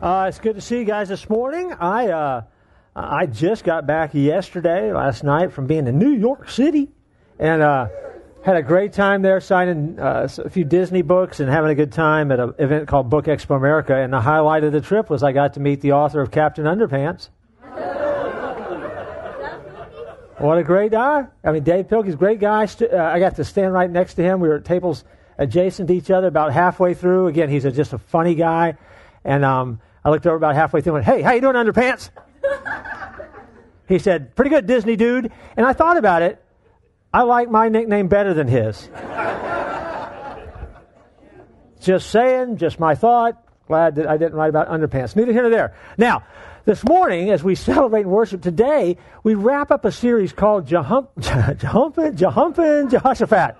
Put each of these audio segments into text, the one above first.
Uh, it's good to see you guys this morning. I uh, I just got back yesterday, last night, from being in New York City, and uh, had a great time there, signing uh, a few Disney books and having a good time at an event called Book Expo America. And the highlight of the trip was I got to meet the author of Captain Underpants. what a great guy! I mean, Dav Pilkey's a great guy. Uh, I got to stand right next to him. We were at tables adjacent to each other about halfway through. Again, he's a, just a funny guy, and um, I looked over about halfway through and went, Hey, how you doing, underpants? he said, Pretty good, Disney dude. And I thought about it. I like my nickname better than his. just saying, just my thought. Glad that I didn't write about underpants. Neither here nor there. Now, this morning, as we celebrate and worship today, we wrap up a series called Jehump, Jehumpin, Jehumpin, Jehoshaphat.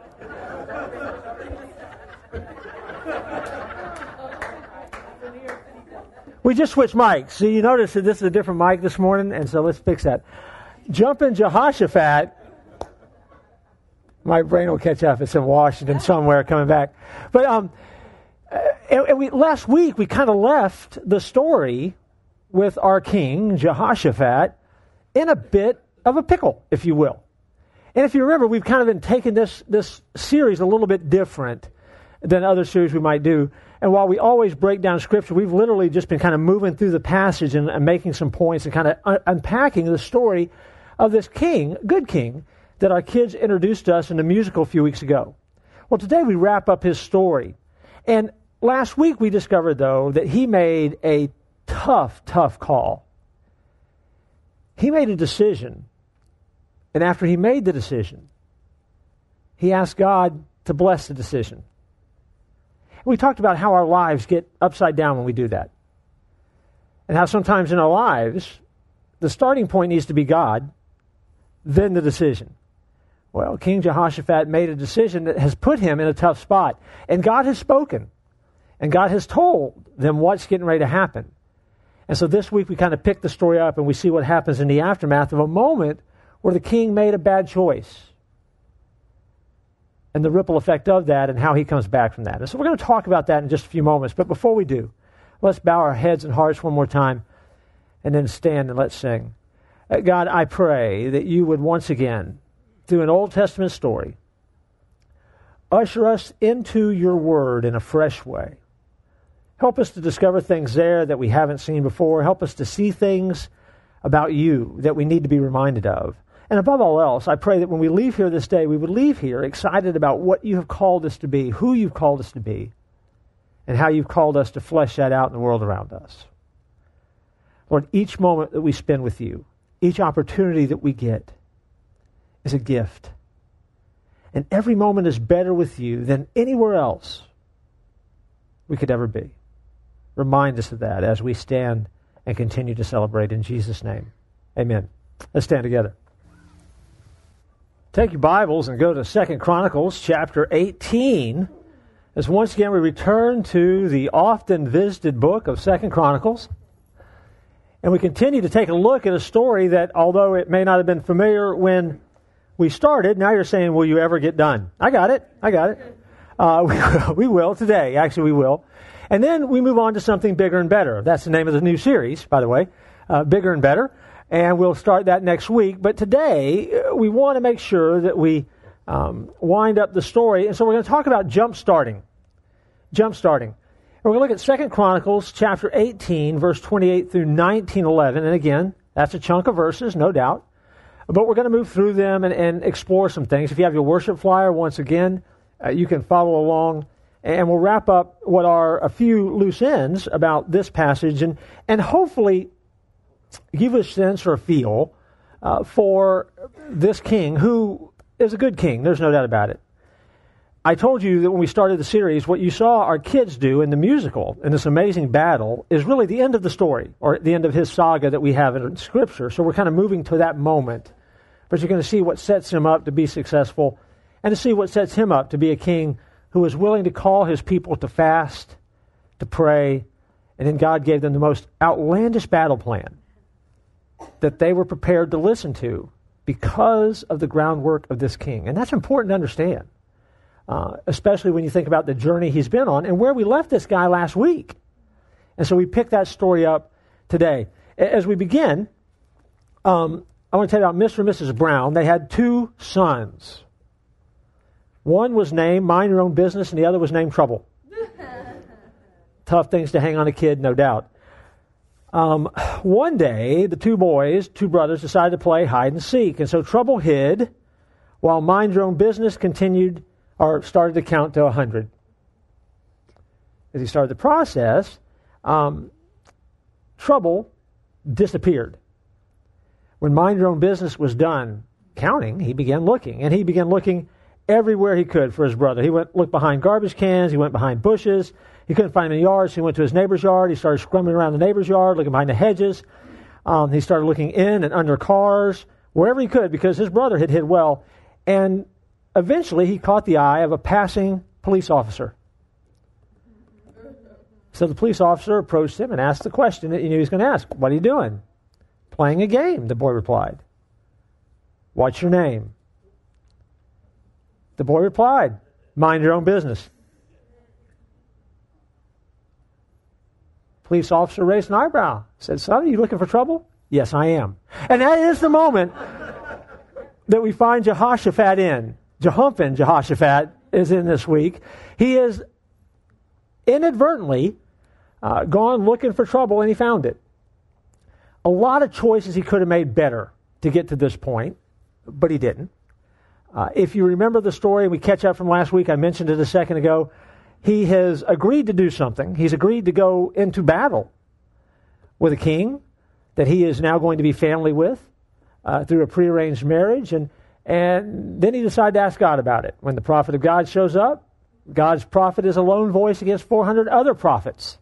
We just switched mics. So you notice that this is a different mic this morning, and so let's fix that. Jumping Jehoshaphat. My brain will catch up. It's in Washington somewhere coming back. But um, and, and we, last week we kind of left the story with our king, Jehoshaphat, in a bit of a pickle, if you will. And if you remember, we've kind of been taking this, this series a little bit different than other series we might do. And while we always break down Scripture, we've literally just been kind of moving through the passage and, and making some points and kind of un- unpacking the story of this king, good king, that our kids introduced to us in the musical a few weeks ago. Well, today we wrap up his story. And last week we discovered, though, that he made a tough, tough call. He made a decision. And after he made the decision, he asked God to bless the decision. We talked about how our lives get upside down when we do that. And how sometimes in our lives, the starting point needs to be God, then the decision. Well, King Jehoshaphat made a decision that has put him in a tough spot. And God has spoken. And God has told them what's getting ready to happen. And so this week we kind of pick the story up and we see what happens in the aftermath of a moment where the king made a bad choice and the ripple effect of that and how he comes back from that. And so we're going to talk about that in just a few moments. But before we do, let's bow our heads and hearts one more time and then stand and let's sing. Uh, God, I pray that you would once again, through an Old Testament story, usher us into your word in a fresh way. Help us to discover things there that we haven't seen before. Help us to see things about you that we need to be reminded of. And above all else, I pray that when we leave here this day, we would leave here excited about what you have called us to be, who you've called us to be, and how you've called us to flesh that out in the world around us. Lord, each moment that we spend with you, each opportunity that we get, is a gift. And every moment is better with you than anywhere else we could ever be. Remind us of that as we stand and continue to celebrate in Jesus' name. Amen. Let's stand together. Take your Bibles and go to Second Chronicles chapter 18. As once again we return to the often visited book of Second Chronicles. And we continue to take a look at a story that, although it may not have been familiar when we started, now you're saying, Will you ever get done? I got it. I got it. Uh, we, will, we will today. Actually, we will. And then we move on to something bigger and better. That's the name of the new series, by the way. Uh, bigger and better and we'll start that next week. But today, uh, we want to make sure that we um, wind up the story. And so we're going to talk about jump starting. Jump starting. And we're going to look at Second Chronicles chapter 18, verse 28 through 1911. And again, that's a chunk of verses, no doubt. But we're going to move through them and, and explore some things. If you have your worship flyer, once again, uh, you can follow along. And we'll wrap up what are a few loose ends about this passage and, and hopefully give a sense or a feel uh, for this king who is a good king. There's no doubt about it. I told you that when we started the series, what you saw our kids do in the musical, in this amazing battle, is really the end of the story, or the end of his saga that we have in Scripture. So we're kind of moving to that moment. But you're going to see what sets him up to be successful, and to see what sets him up to be a king who is willing to call his people to fast, to pray, and then God gave them the most outlandish battle plan that they were prepared to listen to because of the groundwork of this king. And that's important to understand, uh, especially when you think about the journey he's been on and where we left this guy last week. And so we pick that story up today. As we begin, um, I want to tell you about Mr. and Mrs. Brown. They had two sons. One was named Mind Your Own Business, and the other was named Trouble. Tough things to hang on a kid, no doubt. Um, one day, the two boys, two brothers, decided to play hide and seek. And so Trouble hid while Mind Your Own Business continued or started to count to 100. As he started the process, um, Trouble disappeared. When Mind Your Own Business was done counting, he began looking. And he began looking everywhere he could for his brother. He went looked behind garbage cans, he went behind bushes, he couldn't find him in the yard, so he went to his neighbor's yard. He started scrumming around the neighbor's yard, looking behind the hedges. Um, he started looking in and under cars, wherever he could, because his brother had hid well. And eventually he caught the eye of a passing police officer. So the police officer approached him and asked the question that he knew he was going to ask What are you doing? Playing a game, the boy replied. What's your name? The boy replied, Mind your own business. Police officer raised an eyebrow. Said, Son, are you looking for trouble? Yes, I am. And that is the moment that we find Jehoshaphat in. Jehoshaphat, Jehoshaphat is in this week. He is inadvertently uh, gone looking for trouble and he found it. A lot of choices he could have made better to get to this point, but he didn't. Uh, if you remember the story, we catch up from last week, I mentioned it a second ago he has agreed to do something. He's agreed to go into battle with a king that he is now going to be family with uh, through a prearranged marriage. And, and then he decided to ask God about it. When the prophet of God shows up, God's prophet is a lone voice against 400 other prophets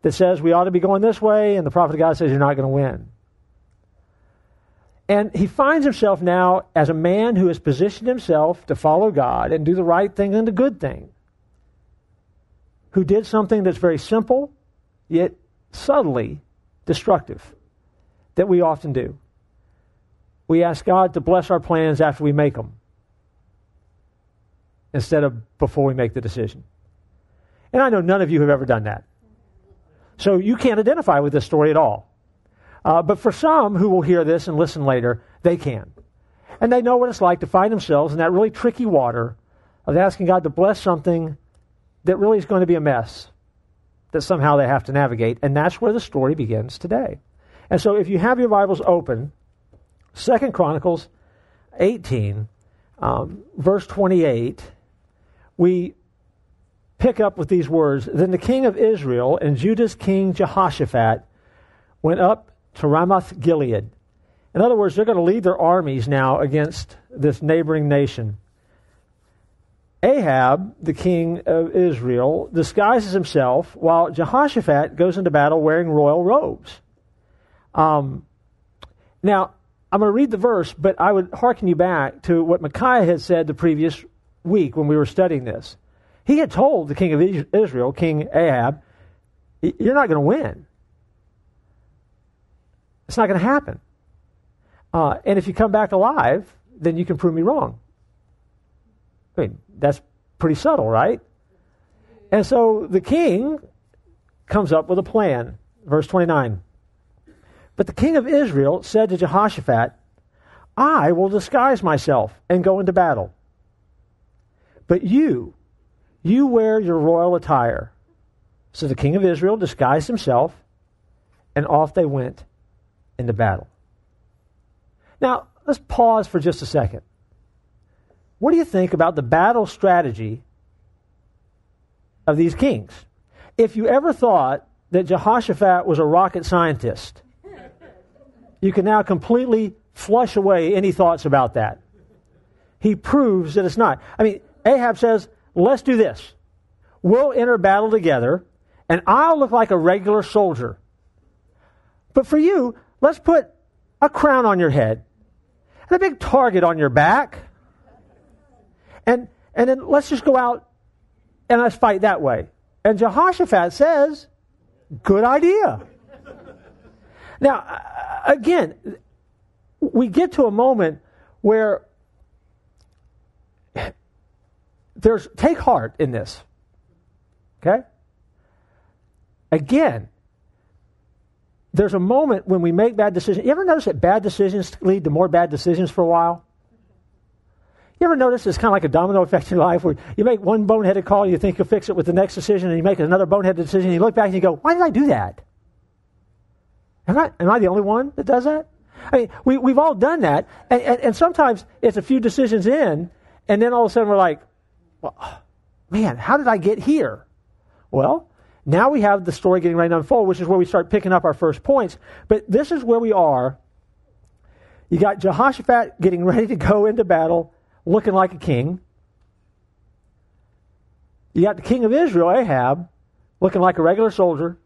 that says we ought to be going this way, and the prophet of God says you're not going to win. And he finds himself now as a man who has positioned himself to follow God and do the right thing and the good thing who did something that's very simple, yet subtly destructive, that we often do. We ask God to bless our plans after we make them instead of before we make the decision. And I know none of you have ever done that. So you can't identify with this story at all. Uh, but for some who will hear this and listen later, they can. And they know what it's like to find themselves in that really tricky water of asking God to bless something that really is going to be a mess that somehow they have to navigate. And that's where the story begins today. And so if you have your Bibles open, Second Chronicles 18, um, verse 28, we pick up with these words Then the king of Israel and Judah's king Jehoshaphat went up to Ramoth Gilead. In other words, they're going to lead their armies now against this neighboring nation. Ahab, the king of Israel, disguises himself while Jehoshaphat goes into battle wearing royal robes. Um, now, I'm going to read the verse, but I would hearken you back to what Micaiah had said the previous week when we were studying this. He had told the king of Israel, King Ahab, you're not going to win. It's not going to happen. Uh, and if you come back alive, then you can prove me wrong. I mean, that's pretty subtle, right? And so the king comes up with a plan. Verse 29. But the king of Israel said to Jehoshaphat, I will disguise myself and go into battle. But you, you wear your royal attire. So the king of Israel disguised himself, and off they went into battle. Now, let's pause for just a second. What do you think about the battle strategy of these kings? If you ever thought that Jehoshaphat was a rocket scientist, you can now completely flush away any thoughts about that. He proves that it's not. I mean, Ahab says, let's do this. We'll enter battle together, and I'll look like a regular soldier. But for you, let's put a crown on your head and a big target on your back and, and then let's just go out and let's fight that way. And Jehoshaphat says, good idea. now, again, we get to a moment where there's take heart in this. Okay? again, there's a moment when we make bad decisions. You ever notice that bad decisions lead to more bad decisions for a while? You ever notice it's kind of like a domino effect in life where you make one boneheaded call, you think you'll fix it with the next decision, and you make another boneheaded decision, and you look back and you go, why did I do that? Am I, am I the only one that does that? I mean, we, we've all done that, and, and, and sometimes it's a few decisions in, and then all of a sudden we're like, well, man, how did I get here? Well, now we have the story getting ready to unfold, which is where we start picking up our first points. But this is where we are. You got Jehoshaphat getting ready to go into battle, looking like a king. You got the king of Israel, Ahab, looking like a regular soldier.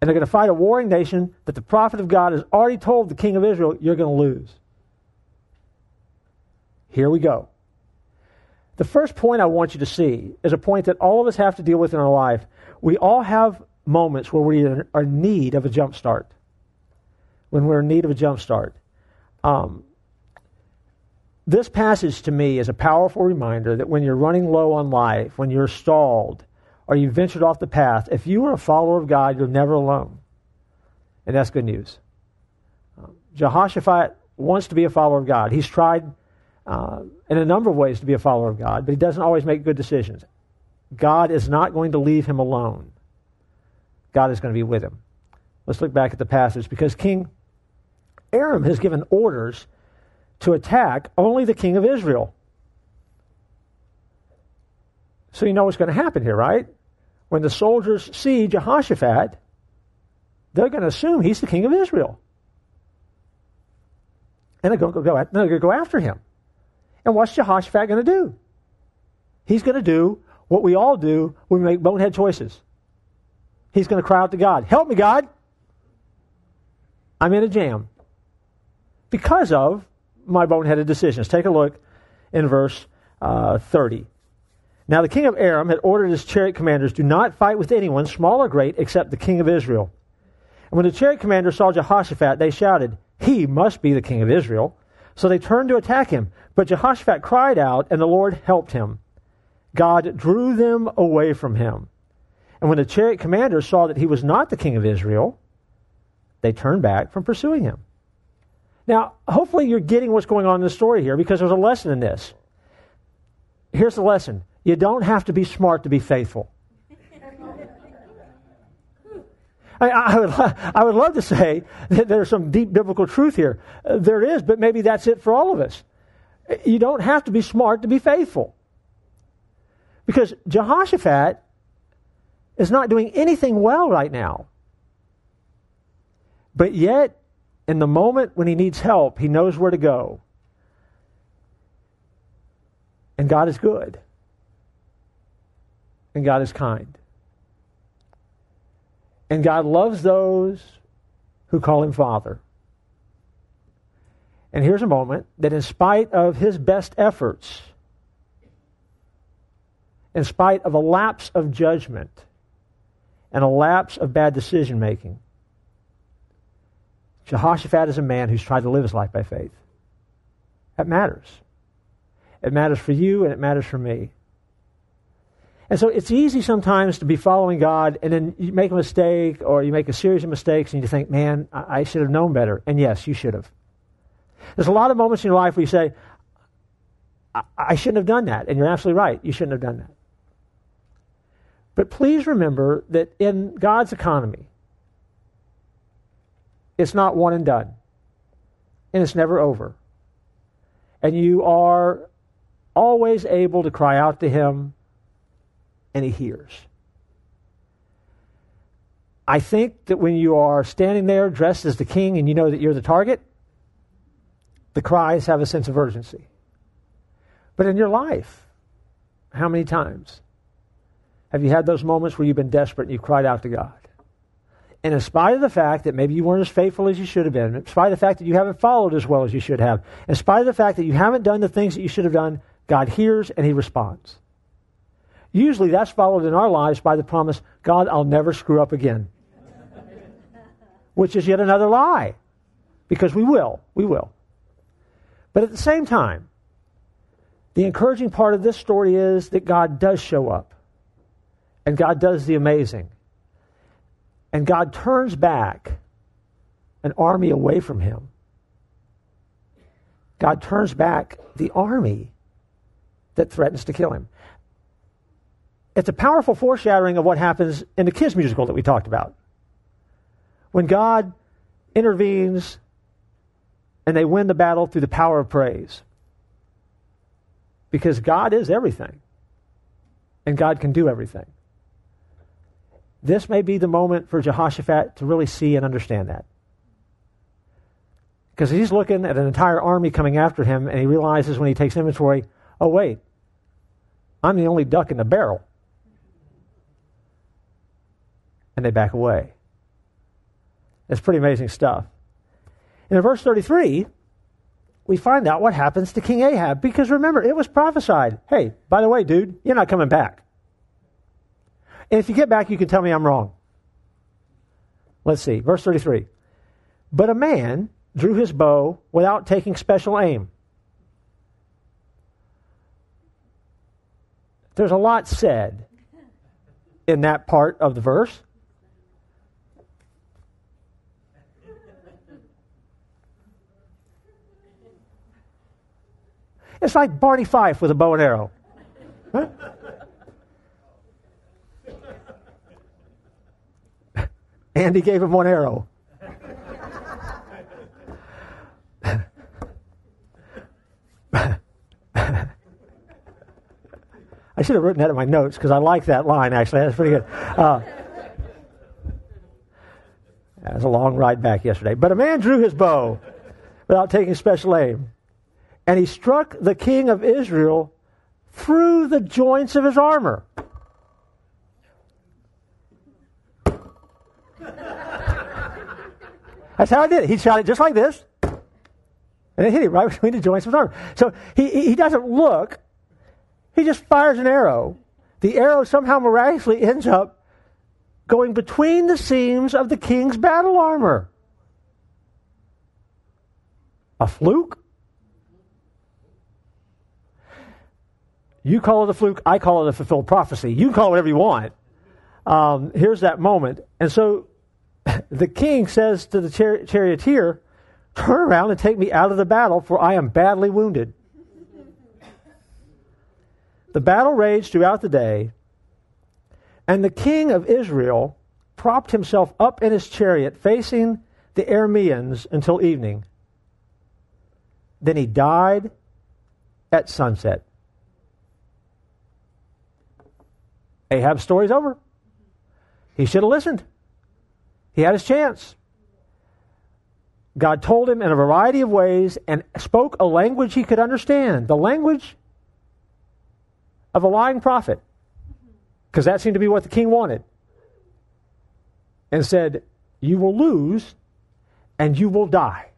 And they're going to fight a warring nation that the prophet of God has already told the king of Israel, you're going to lose. Here we go. The first point I want you to see is a point that all of us have to deal with in our life. We all have moments where we are in need of a jump start. When we're in need of a jump start. Um, this passage to me is a powerful reminder that when you're running low on life, when you're stalled, or you've ventured off the path, if you are a follower of God, you're never alone. And that's good news. Um, Jehoshaphat wants to be a follower of God. He's tried uh, in a number of ways to be a follower of God, but he doesn't always make good decisions. God is not going to leave him alone. God is going to be with him. Let's look back at the passage because King Aram has given orders to attack only the king of Israel. So you know what's going to happen here, right? When the soldiers see Jehoshaphat, they're going to assume he's the king of Israel. And they're going to go, they're going to go after him. And what's Jehoshaphat going to do? He's going to do what we all do when we make bonehead choices. He's going to cry out to God, Help me, God! I'm in a jam. Because of my boneheaded decisions. Take a look in verse uh, 30. Now the king of Aram had ordered his chariot commanders, Do not fight with anyone, small or great, except the king of Israel. And when the chariot commanders saw Jehoshaphat, they shouted, He must be the king of Israel. So they turned to attack him. But Jehoshaphat cried out, and the Lord helped him. God drew them away from him. And when the chariot commanders saw that he was not the king of Israel, they turned back from pursuing him. Now, hopefully, you're getting what's going on in the story here because there's a lesson in this. Here's the lesson you don't have to be smart to be faithful. I, I, would, I would love to say that there's some deep biblical truth here. There is, but maybe that's it for all of us. You don't have to be smart to be faithful. Because Jehoshaphat is not doing anything well right now. But yet, in the moment when he needs help, he knows where to go. And God is good. And God is kind. And God loves those who call him Father. And here's a moment that, in spite of his best efforts, in spite of a lapse of judgment and a lapse of bad decision making, Jehoshaphat is a man who's tried to live his life by faith. That matters. It matters for you and it matters for me. And so it's easy sometimes to be following God and then you make a mistake or you make a series of mistakes and you think, man, I, should have known better. And yes, you should have. There's a lot of moments in your life where you say, I, I shouldn't have done that. And you're absolutely right. You shouldn't have done that. But please remember that in God's economy, it's not one and done. And it's never over. And you are always able to cry out to Him and he hears. I think that when you are standing there dressed as the king and you know that you're the target, the cries have a sense of urgency. But in your life, how many times have you had those moments where you've been desperate and you've cried out to God? And in spite of the fact that maybe you weren't as faithful as you should have been, in spite of the fact that you haven't followed as well as you should have, in spite of the fact that you haven't done the things that you should have done, God hears and He responds. Usually that's followed in our lives by the promise, God, I'll never screw up again. Which is yet another lie. Because we will. We will. But at the same time, the encouraging part of this story is that God does show up. And God does the amazing. And God turns back an army away from him. God turns back the army that threatens to kill him. It's a powerful foreshadowing of what happens in the kids musical that we talked about. When God intervenes and they win the battle through the power of praise. Because God is everything. And God can do everything. This may be the moment for Jehoshaphat to really see and understand that. Because he's looking at an entire army coming after him, and he realizes when he takes inventory, oh, wait, I'm the only duck in the barrel. And they back away. It's pretty amazing stuff. And in verse 33, we find out what happens to King Ahab. Because remember, it was prophesied hey, by the way, dude, you're not coming back. And if you get back, you can tell me I'm wrong. Let's see, verse 33. But a man drew his bow without taking special aim. There's a lot said in that part of the verse. It's like Barney Fife with a bow and arrow. Huh? Andy gave him one arrow. I should have written that in my notes because I like that line, actually. That's pretty good. Uh, that was a long ride back yesterday. But a man drew his bow without taking special aim, and he struck the king of Israel through the joints of his armor. That's how I did it. He shot it just like this, and it hit it right between the joints of his armor. So he, he doesn't look he just fires an arrow. The arrow somehow miraculously ends up going between the seams of the king's battle armor. A fluke? You call it a fluke, I call it a fulfilled prophecy. You call it whatever you want. Um, here's that moment. And so the king says to the char- charioteer, Turn around and take me out of the battle, for I am badly wounded. The battle raged throughout the day, and the king of Israel propped himself up in his chariot facing the Arameans until evening. Then he died at sunset. Ahab's story's over. He should have listened. He had his chance. God told him in a variety of ways and spoke a language he could understand. The language of a lying prophet, because that seemed to be what the king wanted, and said, You will lose and you will die.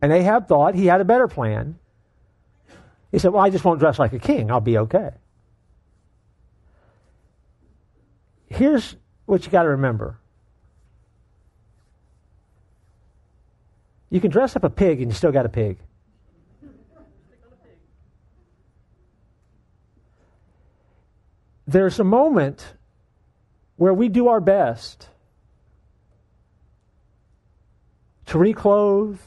And Ahab thought he had a better plan. He said, Well, I just won't dress like a king. I'll be okay. Here's what you got to remember you can dress up a pig and you still got a pig. there's a moment where we do our best to reclothe,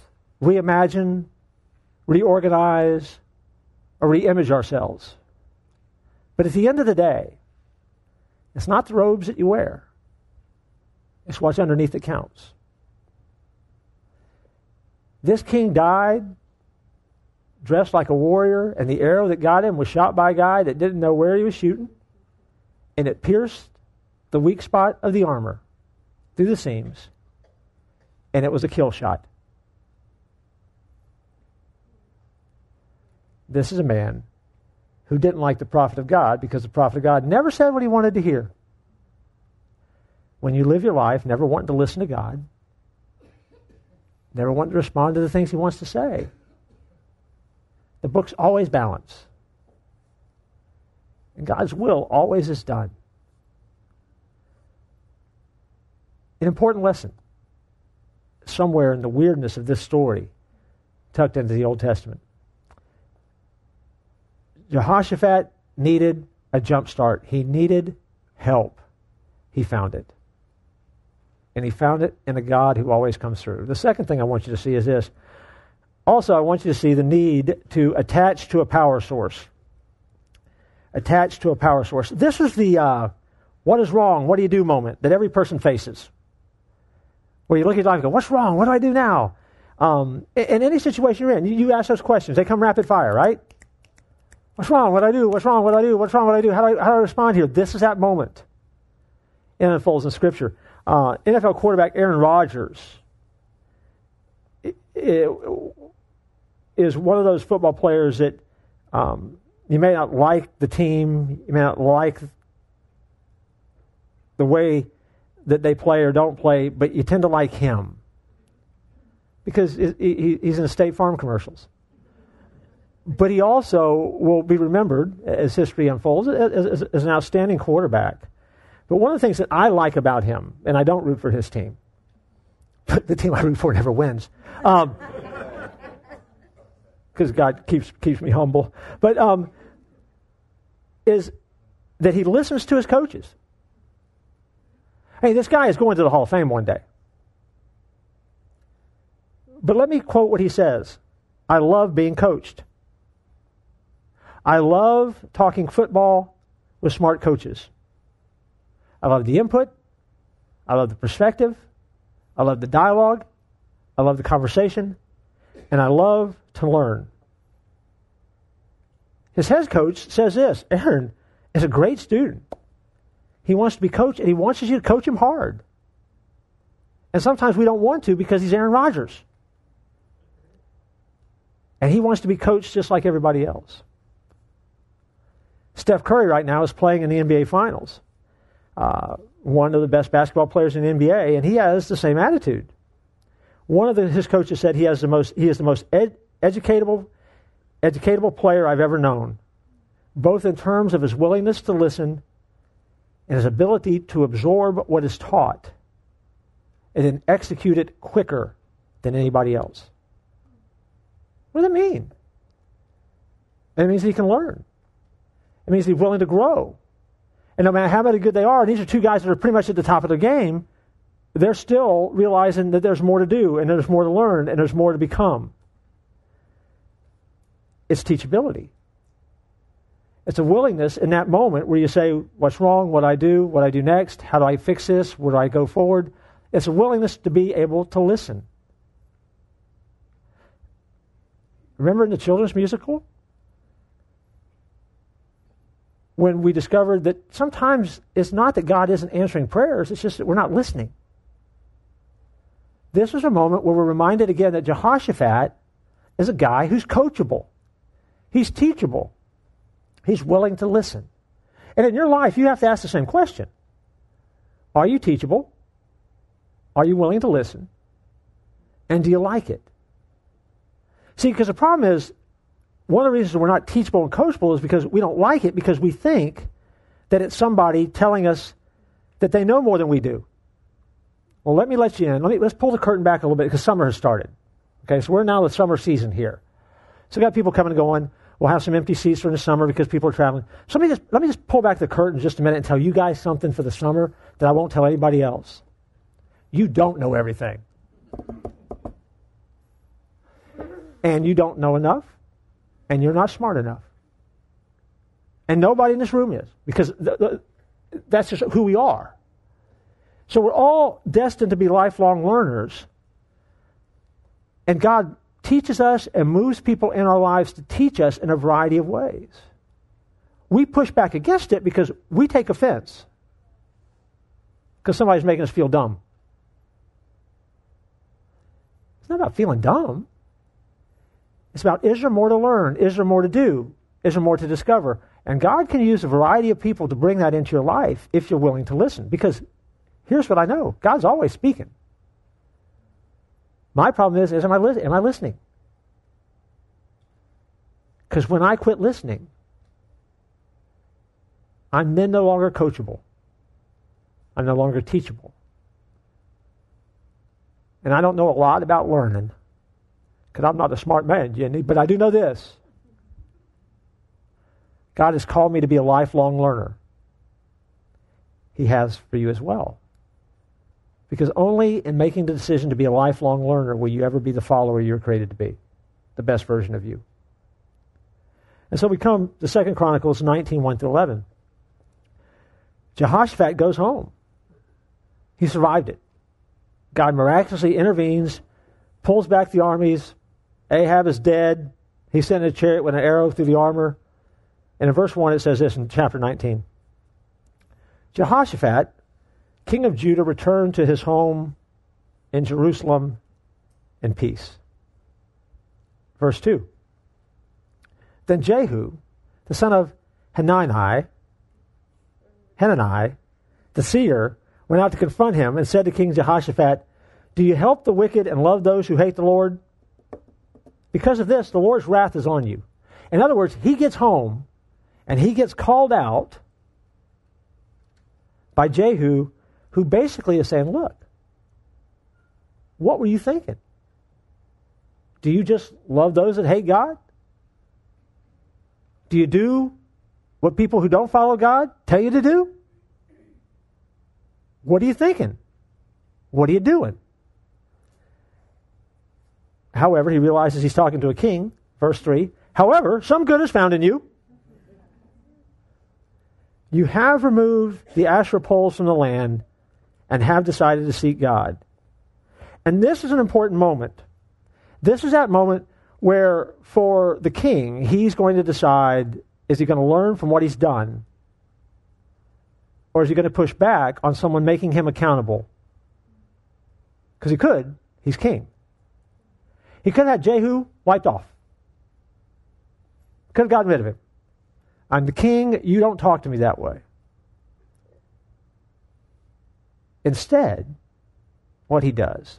reimagine, reorganize, or reimage ourselves. But at the end of the day, it's not the robes that you wear, it's what's underneath that counts. This king died dressed like a warrior, and the arrow that got him was shot by a guy that didn't know where he was shooting and it pierced the weak spot of the armor through the seams, and it was a kill shot. This is a man who didn't like the prophet of God because the prophet of God never said what he wanted to hear. When you live your life never wanting to listen to God, never wanting to respond to the things he wants to say, the book's always balance. And God's will always is done. An important lesson somewhere in the weirdness of this story tucked into the Old Testament. Jehoshaphat needed a jump start. He needed help. he found it. And he found it in a God who always comes through. The second thing I want you to see is this. Also, I want you to see the need to attach to a power source. Attach to a power source. This is the uh, what is wrong, what do you do moment that every person faces. Where you look at life and go, what's wrong? What do I do now? Um, in, any situation you're in, you ask those questions. They come rapid fire, right? What's wrong? What do I do? What's wrong? What do I do? What's wrong? What do I do? How do I, how do I respond here? This is that moment. It unfolds in Scripture. Uh, NFL quarterback Aaron Rodgers is one of those football players that um, you may not like the team, you may not like the way that they play or don't play, but you tend to like him because he's in the State Farm commercials. But he also will be remembered as history unfolds as, as an outstanding quarterback. But one of the things that I like about him, and I don't root for his team, but the team I root for never wins, because um, God keeps keeps me humble. But um, is that he listens to his coaches. Hey, this guy is going to the Hall of Fame one day. But let me quote what he says I love being coached. I love talking football with smart coaches. I love the input. I love the perspective. I love the dialogue. I love the conversation. And I love to learn. His head coach says this Aaron is a great student. He wants to be coached, and he wants you to coach him hard. And sometimes we don't want to because he's Aaron Rodgers. And he wants to be coached just like everybody else. Steph Curry right now is playing in the NBA Finals uh, one of the best basketball players in the NBA, and he has the same attitude. One of the, his coaches said he has the most he is the most ed, educatable educatable player I've ever known, both in terms of his willingness to listen and his ability to absorb what is taught and then execute it quicker than anybody else. What does it mean? It means he can learn. It means he's willing to grow. And no matter how many good they are, these are two guys that are pretty much at the top of their game, they're still realizing that there's more to do and there's more to learn and there's more to become. It's teachability. It's a willingness in that moment where you say, What's wrong? What do I do? What do I do next? How do I fix this? Where do I go forward? It's a willingness to be able to listen. Remember in the children's musical? When we discovered that sometimes it's not that God isn't answering prayers, it's just that we're not listening. This is a moment where we're reminded again that Jehoshaphat is a guy who's coachable, he's teachable, he's willing to listen. And in your life, you have to ask the same question Are you teachable? Are you willing to listen? And do you like it? See, because the problem is one of the reasons we're not teachable and coachable is because we don't like it because we think that it's somebody telling us that they know more than we do. Well, let me let you in. Let me, let's pull the curtain back a little bit because summer has started. Okay, so we're now the summer season here. So we got people coming and going. We'll have some empty seats during the summer because people are traveling. So let me just, let me just pull back the curtain just a minute and tell you guys something for the summer that I won't tell anybody else. You don't know everything. And you don't know enough and you're not smart enough. And nobody in this room is, because that's just who we are. So we're all destined to be lifelong learners. And God teaches us and moves people in our lives to teach us in a variety of ways. We push back against it because we take offense. Because somebody's making us feel dumb. It's not about feeling dumb. It's about is there more to learn? Is there more to do? Is there more to discover? And God can use a variety of people to bring that into your life if you're willing to listen. Because here's what I know God's always speaking. My problem is, is am I, li- am I listening? Because when I quit listening, I'm then no longer coachable. I'm no longer teachable. And I don't know a lot about learning. Because I'm not a smart man, Jenny, but I do know this. God has called me to be a lifelong learner. he has for you as well. Because only in making the decision to be a lifelong learner will you ever be the follower you're created to be, the best version of you. And so we come to 2 Chronicles 19, 1 through 11. Jehoshaphat goes home. He survived it. God miraculously intervenes, pulls back the armies. Ahab is dead. He sent a chariot with an arrow through the armor. And in verse 1, it says this in chapter 19 Jehoshaphat, king of Judah, returned to his home in Jerusalem in peace. Verse 2 Then Jehu, the son of Hanani, Hanani, the seer, went out to confront him and said to King Jehoshaphat, Do you help the wicked and love those who hate the Lord? Because of this, the Lord's wrath is on you. In other words, he gets home and he gets called out by Jehu, who basically is saying, Look, what were you thinking? Do you just love those that hate God? Do you do what people who don't follow God tell you to do? What are you thinking? What are you doing? However, he realizes he's talking to a king. Verse 3 However, some good is found in you. You have removed the Asherah poles from the land and have decided to seek God. And this is an important moment. This is that moment where, for the king, he's going to decide is he going to learn from what he's done? Or is he going to push back on someone making him accountable? Because he could. He's king. He could have had Jehu wiped off. Could have gotten rid of him. I'm the king. You don't talk to me that way. Instead, what he does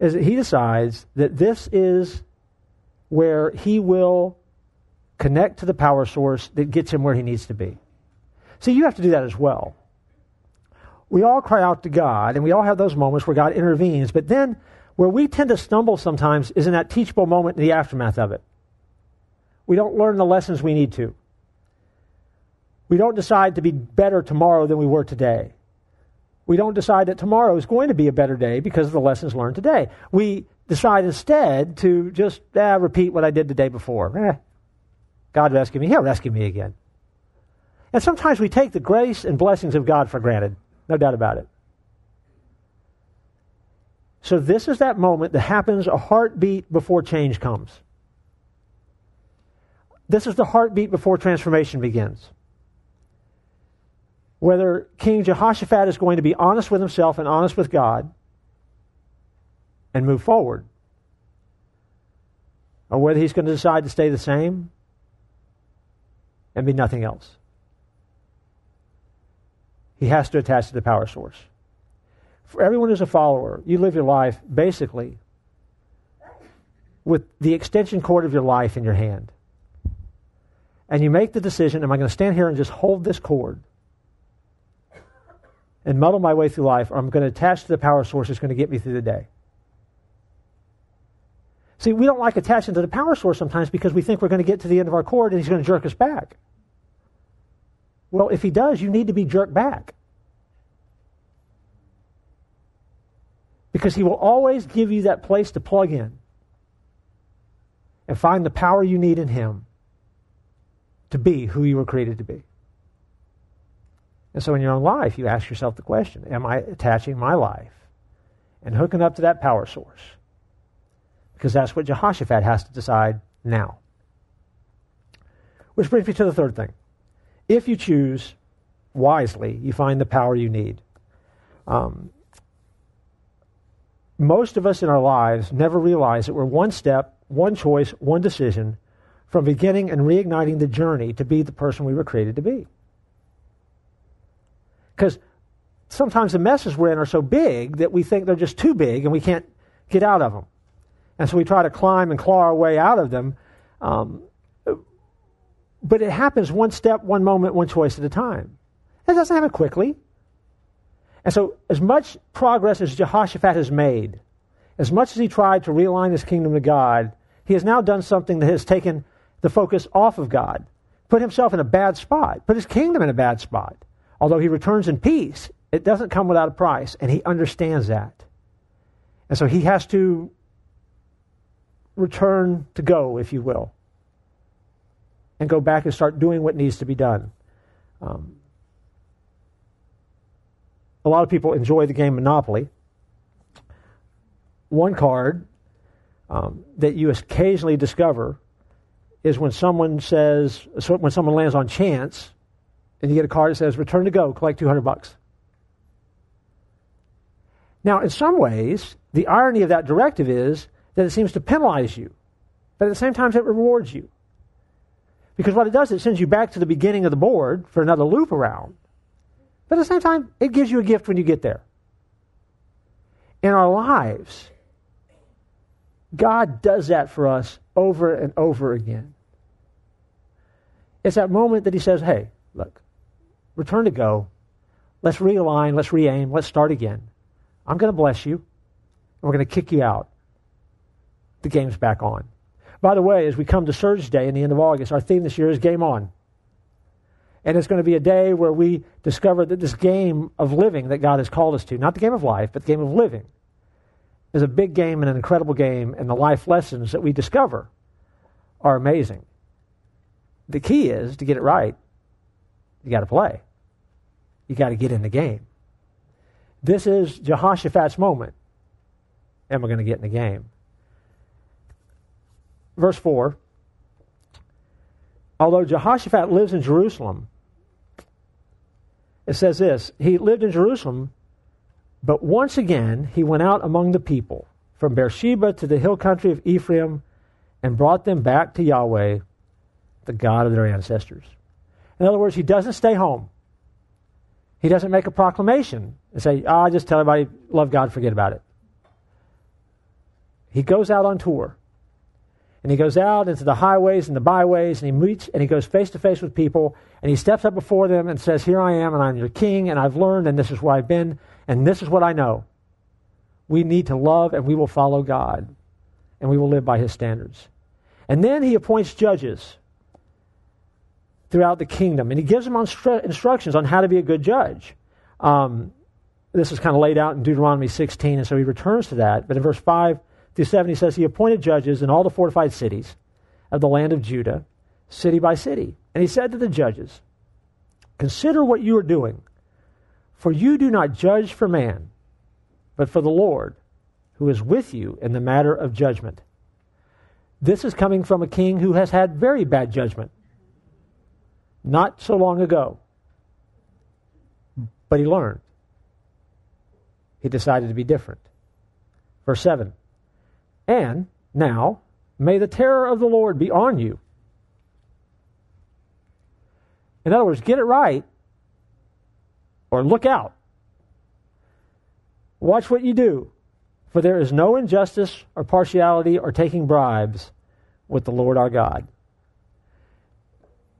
is that he decides that this is where he will connect to the power source that gets him where he needs to be. See, you have to do that as well. We all cry out to God, and we all have those moments where God intervenes, but then where we tend to stumble sometimes is in that teachable moment in the aftermath of it. We don't learn the lessons we need to. We don't decide to be better tomorrow than we were today. We don't decide that tomorrow is going to be a better day because of the lessons learned today. We decide instead to just ah, repeat what I did the day before. Eh, God rescue me. He'll rescue me again. And sometimes we take the grace and blessings of God for granted. No doubt about it. So, this is that moment that happens a heartbeat before change comes. This is the heartbeat before transformation begins. Whether King Jehoshaphat is going to be honest with himself and honest with God and move forward, or whether he's going to decide to stay the same and be nothing else. He has to attach to the power source. For everyone who's a follower, you live your life basically with the extension cord of your life in your hand. And you make the decision am I going to stand here and just hold this cord and muddle my way through life, or am I'm going to attach to the power source that's going to get me through the day? See, we don't like attaching to the power source sometimes because we think we're going to get to the end of our cord and he's going to jerk us back. Well, if he does, you need to be jerked back. Because he will always give you that place to plug in and find the power you need in him to be who you were created to be. And so in your own life, you ask yourself the question Am I attaching my life and hooking up to that power source? because that's what Jehoshaphat has to decide now. Which brings me to the third thing. If you choose wisely, you find the power you need. Um, most of us in our lives never realize that we're one step, one choice, one decision from beginning and reigniting the journey to be the person we were created to be. Because sometimes the messes we're in are so big that we think they're just too big and we can't get out of them. And so we try to climb and claw our way out of them. Um, but it happens one step, one moment, one choice at a time. It doesn't happen quickly. And so, as much progress as Jehoshaphat has made, as much as he tried to realign his kingdom to God, he has now done something that has taken the focus off of God, put himself in a bad spot, put his kingdom in a bad spot. Although he returns in peace, it doesn't come without a price, and he understands that. And so he has to return to go, if you will, and go back and start doing what needs to be done. Um, a lot of people enjoy the game Monopoly. One card um, that you occasionally discover is when someone says, when someone lands on chance, and you get a card that says, return to go, collect 200 bucks. Now, in some ways, the irony of that directive is that it seems to penalize you, but at the same time, it rewards you. Because what it does, it sends you back to the beginning of the board for another loop around. But at the same time, it gives you a gift when you get there. In our lives, God does that for us over and over again. It's that moment that He says, hey, look, return to go. Let's realign, let's re aim, let's start again. I'm going to bless you. And we're going to kick you out. The game's back on. By the way, as we come to Surge Day in the end of August, our theme this year is Game On. And it's going to be a day where we discover that this game of living that God has called us to, not the game of life, but the game of living, is a big game and an incredible game, and the life lessons that we discover are amazing. The key is to get it right, you got to play. You got to get in the game. This is Jehoshaphat's moment. And we're going to get in the game. Verse 4 Although Jehoshaphat lives in Jerusalem, it says this He lived in Jerusalem, but once again he went out among the people from Beersheba to the hill country of Ephraim and brought them back to Yahweh, the God of their ancestors. In other words, he doesn't stay home. He doesn't make a proclamation and say, I just tell everybody, love God, forget about it. He goes out on tour. And he goes out into the highways and the byways and he meets and he goes face to face with people and he steps up before them and says, Here I am and I'm your king and I've learned and this is where I've been and this is what I know. We need to love and we will follow God and we will live by his standards. And then he appoints judges throughout the kingdom. And he gives them instru- instructions on how to be a good judge. Um, this is kind of laid out in Deuteronomy 16, and so he returns to that. But in verse 5 through 7, he says, He appointed judges in all the fortified cities of the land of Judah, city by city. And he said to the judges, Consider what you are doing, for you do not judge for man, but for the Lord, who is with you in the matter of judgment. This is coming from a king who has had very bad judgment not so long ago. But he learned. He decided to be different. Verse 7 And now, may the terror of the Lord be on you. In other words, get it right or look out. Watch what you do, for there is no injustice or partiality or taking bribes with the Lord our God.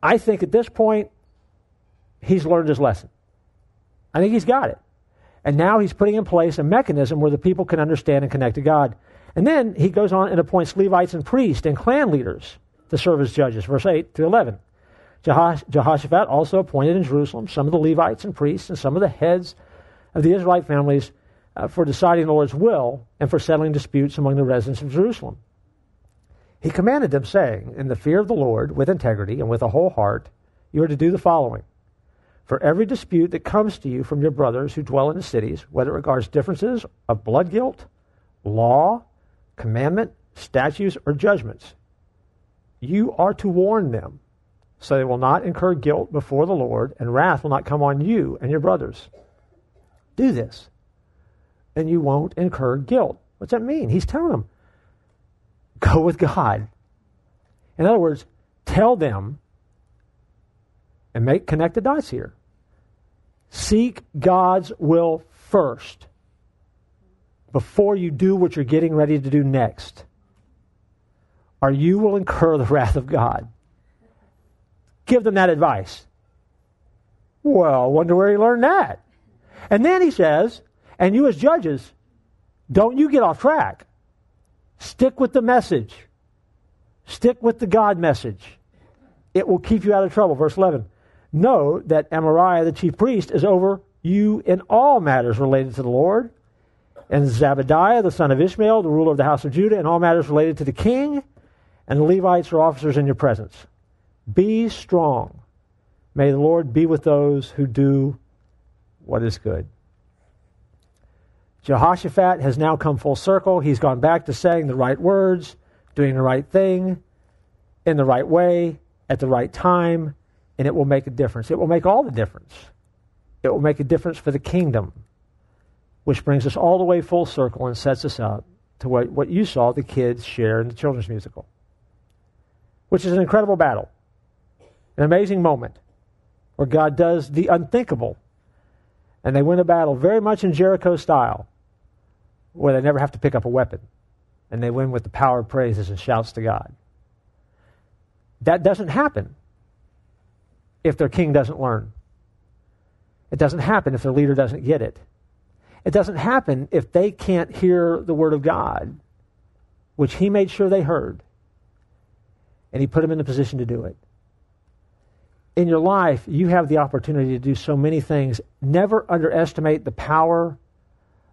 I think at this point, he's learned his lesson. I think he's got it. And now he's putting in place a mechanism where the people can understand and connect to God. And then he goes on and appoints Levites and priests and clan leaders to serve as judges. Verse 8 to 11. Jehosh- Jehoshaphat also appointed in Jerusalem some of the Levites and priests and some of the heads of the Israelite families uh, for deciding the Lord's will and for settling disputes among the residents of Jerusalem. He commanded them, saying, In the fear of the Lord, with integrity and with a whole heart, you are to do the following. For every dispute that comes to you from your brothers who dwell in the cities, whether it regards differences of blood guilt, law, commandment, statutes, or judgments, you are to warn them, so they will not incur guilt before the Lord, and wrath will not come on you and your brothers. Do this, and you won't incur guilt. What's that mean? He's telling them, Go with God. In other words, tell them and make connect the dots here. Seek God's will first before you do what you're getting ready to do next, or you will incur the wrath of God. Give them that advice. Well, I wonder where he learned that. And then he says, and you as judges, don't you get off track. Stick with the message. Stick with the God message. It will keep you out of trouble. Verse 11. Know that Amariah, the chief priest, is over you in all matters related to the Lord, and Zebadiah, the son of Ishmael, the ruler of the house of Judah, in all matters related to the king, and the Levites are officers in your presence. Be strong. May the Lord be with those who do what is good. Jehoshaphat has now come full circle. He's gone back to saying the right words, doing the right thing, in the right way, at the right time, and it will make a difference. It will make all the difference. It will make a difference for the kingdom, which brings us all the way full circle and sets us up to what, what you saw the kids share in the children's musical, which is an incredible battle, an amazing moment where God does the unthinkable. And they win a battle very much in Jericho style, where they never have to pick up a weapon. And they win with the power of praises and shouts to God. That doesn't happen if their king doesn't learn. It doesn't happen if their leader doesn't get it. It doesn't happen if they can't hear the word of God, which he made sure they heard. And he put them in the position to do it. In your life, you have the opportunity to do so many things. Never underestimate the power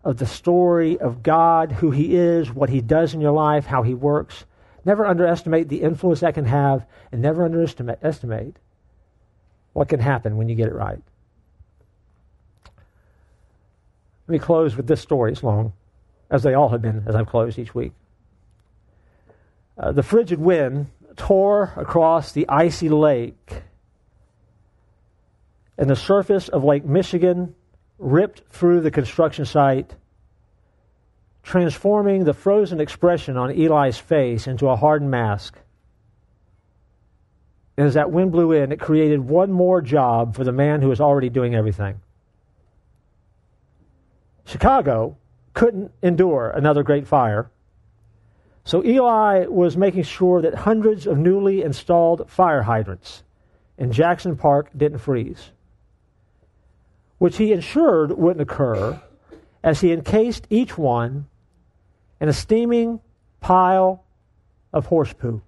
of the story of God, who he is, what he does in your life, how he works. Never underestimate the influence that can have, and never underestimate what can happen when you get it right. Let me close with this story. It's long, as they all have been as I've closed each week. Uh, the frigid wind tore across the icy lake, and the surface of Lake Michigan ripped through the construction site, transforming the frozen expression on Eli's face into a hardened mask. And as that wind blew in, it created one more job for the man who was already doing everything. Chicago couldn't endure another great fire. So Eli was making sure that hundreds of newly installed fire hydrants in Jackson Park didn't freeze, which he ensured wouldn't occur as he encased each one in a steaming pile of horse poo.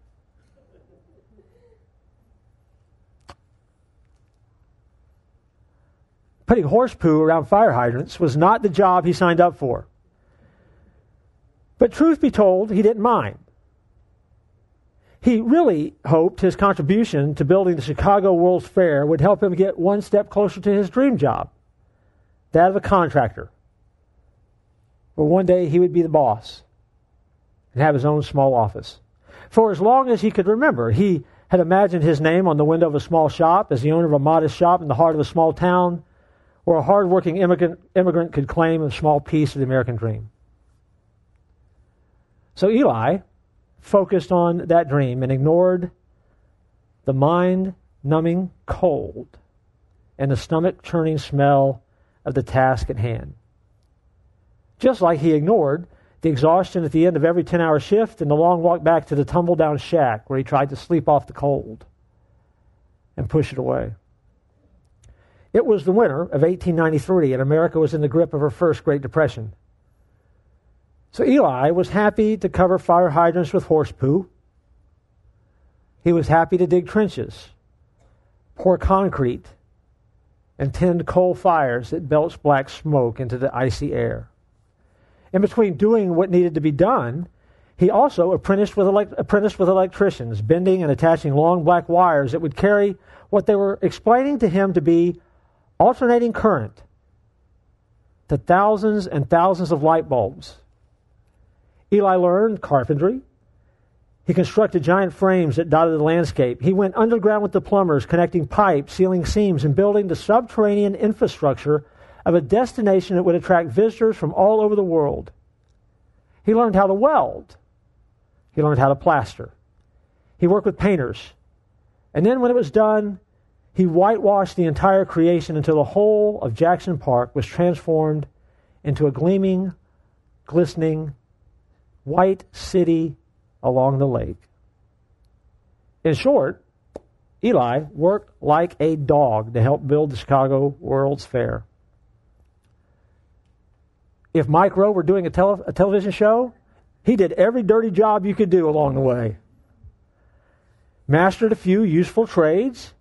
Putting horse poo around fire hydrants was not the job he signed up for. But truth be told, he didn't mind. He really hoped his contribution to building the Chicago World's Fair would help him get one step closer to his dream job, that of a contractor. Where one day he would be the boss and have his own small office. For as long as he could remember, he had imagined his name on the window of a small shop as the owner of a modest shop in the heart of a small town where a hardworking immigrant, immigrant could claim a small piece of the American dream. So Eli focused on that dream and ignored the mind numbing cold and the stomach churning smell of the task at hand. Just like he ignored the exhaustion at the end of every 10 hour shift and the long walk back to the tumble down shack where he tried to sleep off the cold and push it away. It was the winter of 1893, and America was in the grip of her first Great Depression. So Eli was happy to cover fire hydrants with horse poo. He was happy to dig trenches, pour concrete, and tend coal fires that belched black smoke into the icy air. In between doing what needed to be done, he also apprenticed with, elect- apprenticed with electricians, bending and attaching long black wires that would carry what they were explaining to him to be alternating current to thousands and thousands of light bulbs. Eli learned carpentry. He constructed giant frames that dotted the landscape. He went underground with the plumbers, connecting pipes, sealing seams, and building the subterranean infrastructure of a destination that would attract visitors from all over the world. He learned how to weld. He learned how to plaster. He worked with painters. And then, when it was done, he whitewashed the entire creation until the whole of Jackson Park was transformed into a gleaming, glistening, white city along the lake. In short, Eli worked like a dog to help build the Chicago World's Fair. If Mike Rowe were doing a, tele- a television show, he did every dirty job you could do along the way. Mastered a few useful trades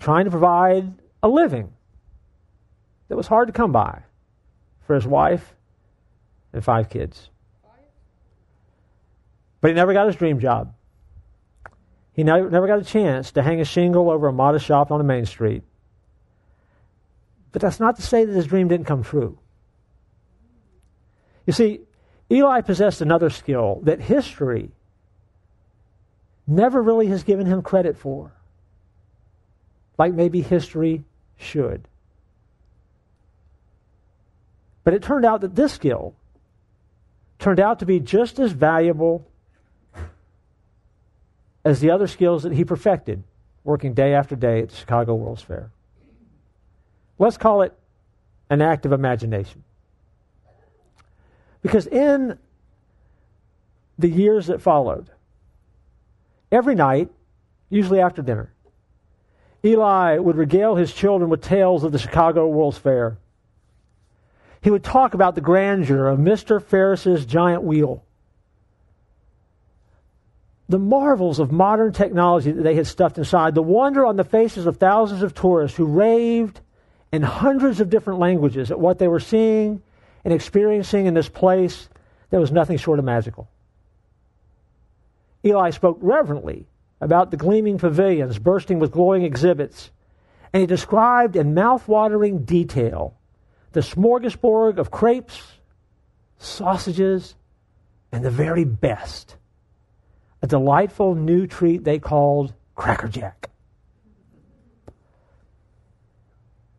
trying to provide a living that was hard to come by for his wife and five kids. But he never got his dream job. He never got a chance to hang a shingle over a modest shop on a main street. But that's not to say that his dream didn't come true. You see, Eli possessed another skill that history never really has given him credit for, like maybe history should. But it turned out that this skill turned out to be just as valuable as the other skills that he perfected working day after day at the Chicago World's Fair. Let's call it an act of imagination. Because in the years that followed, every night, usually after dinner, Eli would regale his children with tales of the Chicago World's Fair. He would talk about the grandeur of Mr. Ferris's giant wheel the marvels of modern technology that they had stuffed inside, the wonder on the faces of thousands of tourists who raved in hundreds of different languages at what they were seeing and experiencing in this place that was nothing short of magical. Eli spoke reverently about the gleaming pavilions bursting with glowing exhibits, and he described in mouth-watering detail the smorgasbord of crepes, sausages, and the very best a delightful new treat they called Cracker Jack.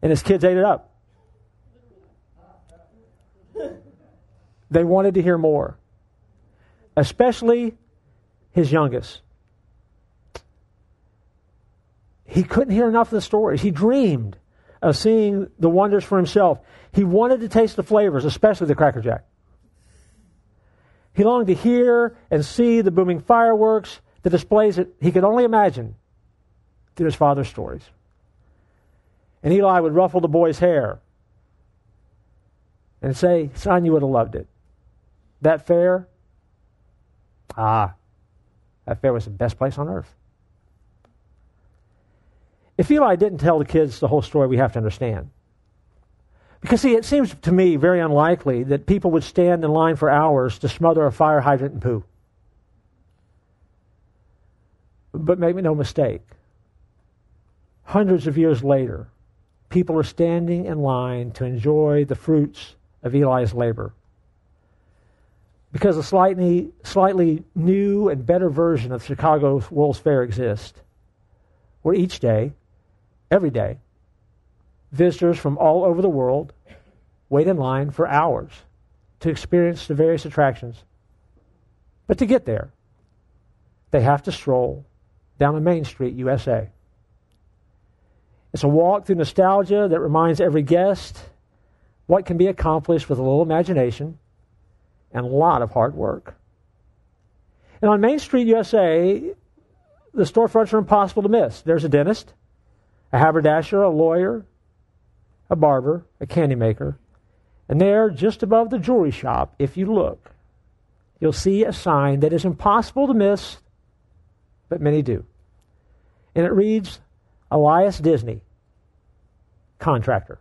And his kids ate it up. They wanted to hear more, especially his youngest. He couldn't hear enough of the stories. He dreamed of seeing the wonders for himself. He wanted to taste the flavors, especially the Cracker Jack. He longed to hear and see the booming fireworks, the displays that he could only imagine through his father's stories. And Eli would ruffle the boy's hair and say, Son, you would have loved it. That fair? Ah, that fair was the best place on earth. If Eli didn't tell the kids the whole story, we have to understand. Because, see, it seems to me very unlikely that people would stand in line for hours to smother a fire hydrant in poo. But make no mistake, hundreds of years later, people are standing in line to enjoy the fruits of Eli's labor. Because a slightly, slightly new and better version of Chicago's World's Fair exists, where each day, every day, visitors from all over the world wait in line for hours to experience the various attractions. But to get there, they have to stroll down Main Street, USA. It's a walk through nostalgia that reminds every guest what can be accomplished with a little imagination and a lot of hard work. And on Main Street, USA, the storefronts are impossible to miss. There's a dentist, a haberdasher, a lawyer, a barber, a candy maker. And there, just above the jewelry shop, if you look, you'll see a sign that is impossible to miss, but many do. And it reads Elias Disney, contractor.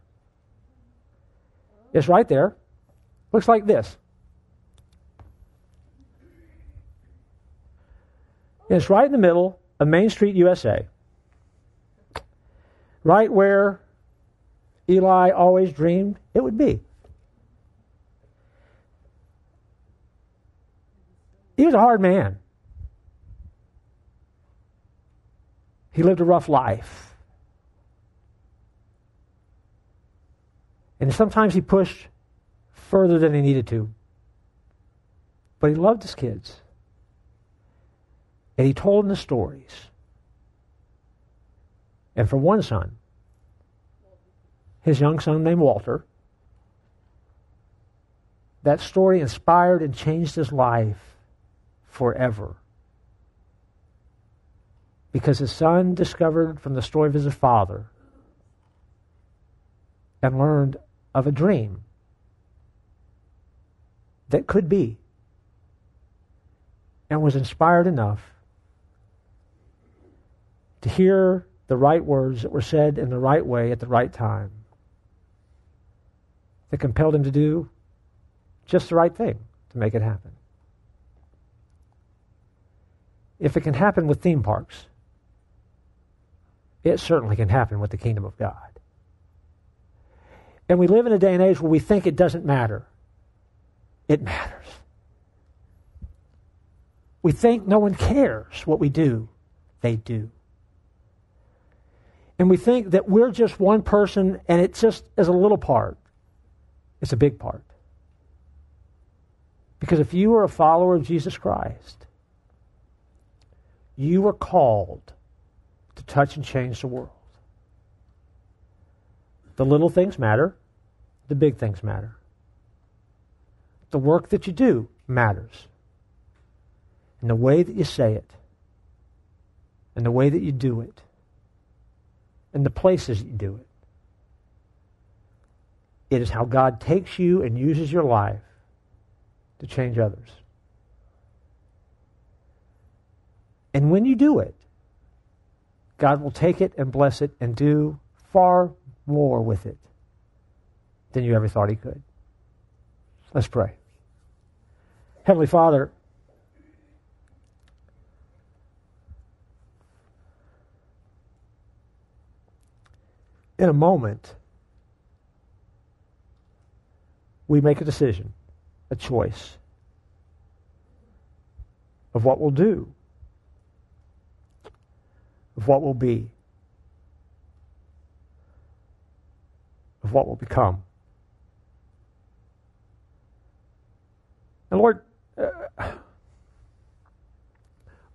It's right there. Looks like this. it's right in the middle of Main Street, USA. Right where Eli always dreamed it would be. He was a hard man. He lived a rough life. And sometimes he pushed further than he needed to. But he loved his kids. And he told them the stories. And for one son, his young son named Walter. That story inspired and changed his life forever. Because his son discovered from the story of his father and learned of a dream that could be and was inspired enough to hear the right words that were said in the right way at the right time that compelled him to do just the right thing to make it happen. If it can happen with theme parks, it certainly can happen with the kingdom of God. And we live in a day and age where we think it doesn't matter. It matters. We think no one cares what we do. They do. And we think that we're just one person and it just is a little part. It's a big part. Because if you are a follower of Jesus Christ, you are called to touch and change the world. The little things matter, the big things matter. The work that you do matters. And the way that you say it, and the way that you do it, and the places you do it. It is how God takes you and uses your life to change others. And when you do it, God will take it and bless it and do far more with it than you ever thought He could. Let's pray. Heavenly Father, in a moment, we make a decision, a choice of what we'll do, of what we'll be, of what we'll become. And Lord, uh,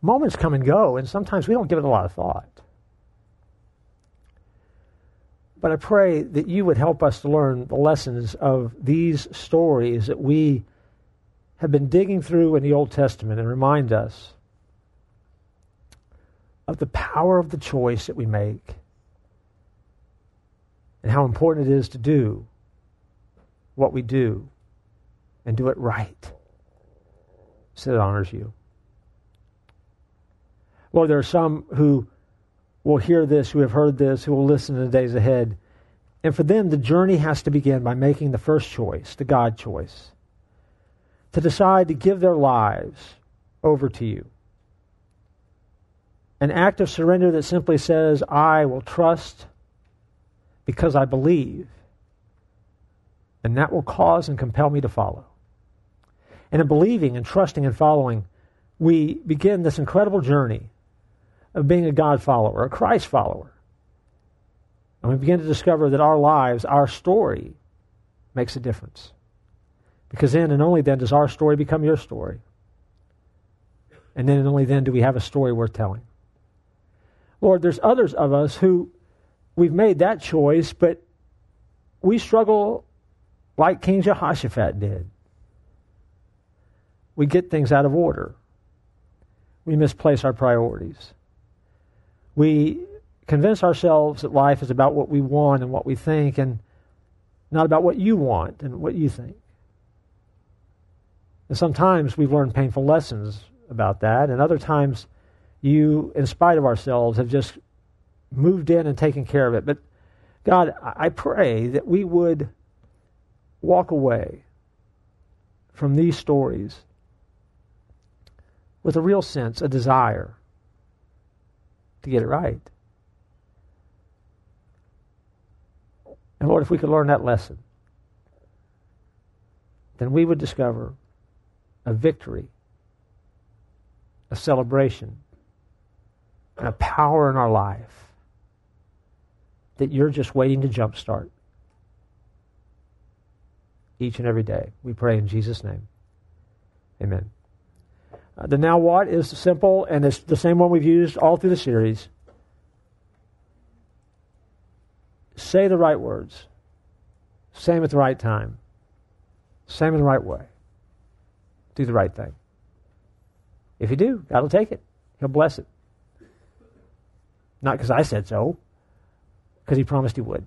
moments come and go, and sometimes we don't give it a lot of thought. But I pray that you would help us to learn the lessons of these stories that we have been digging through in the Old Testament and remind us of the power of the choice that we make and how important it is to do what we do and do it right so that it honors you. Lord, there are some who will hear this, who have heard this, who will listen in the days ahead. And for them, the journey has to begin by making the first choice, the God choice, to decide to give their lives over to you. An act of surrender that simply says, I will trust because I believe, and that will cause and compel me to follow. And in believing and trusting and following, we begin this incredible journey of being a God follower, a Christ follower. And we begin to discover that our lives, our story, makes a difference. Because then and only then does our story become your story. And then and only then do we have a story worth telling. Lord, there's others of us who we've made that choice, but we struggle like King Jehoshaphat did. We get things out of order. We misplace our priorities. We convince ourselves that life is about what we want and what we think and not about what you want and what you think. And sometimes we've learned painful lessons about that, and other times you, in spite of ourselves, have just moved in and taken care of it. But God, I pray that we would walk away from these stories with a real sense, a desire to get it right. And Lord, if we could learn that lesson, then we would discover a victory, a celebration, and a power in our life that you're just waiting to jumpstart each and every day. We pray in Jesus' name. Amen. Uh, the now what is simple, and it's the same one we've used all through the series. Say the right words. Them at the right time. Them in the right way. Do the right thing. If you do, God will take it. He'll bless it. Not because I said so, because He promised He would.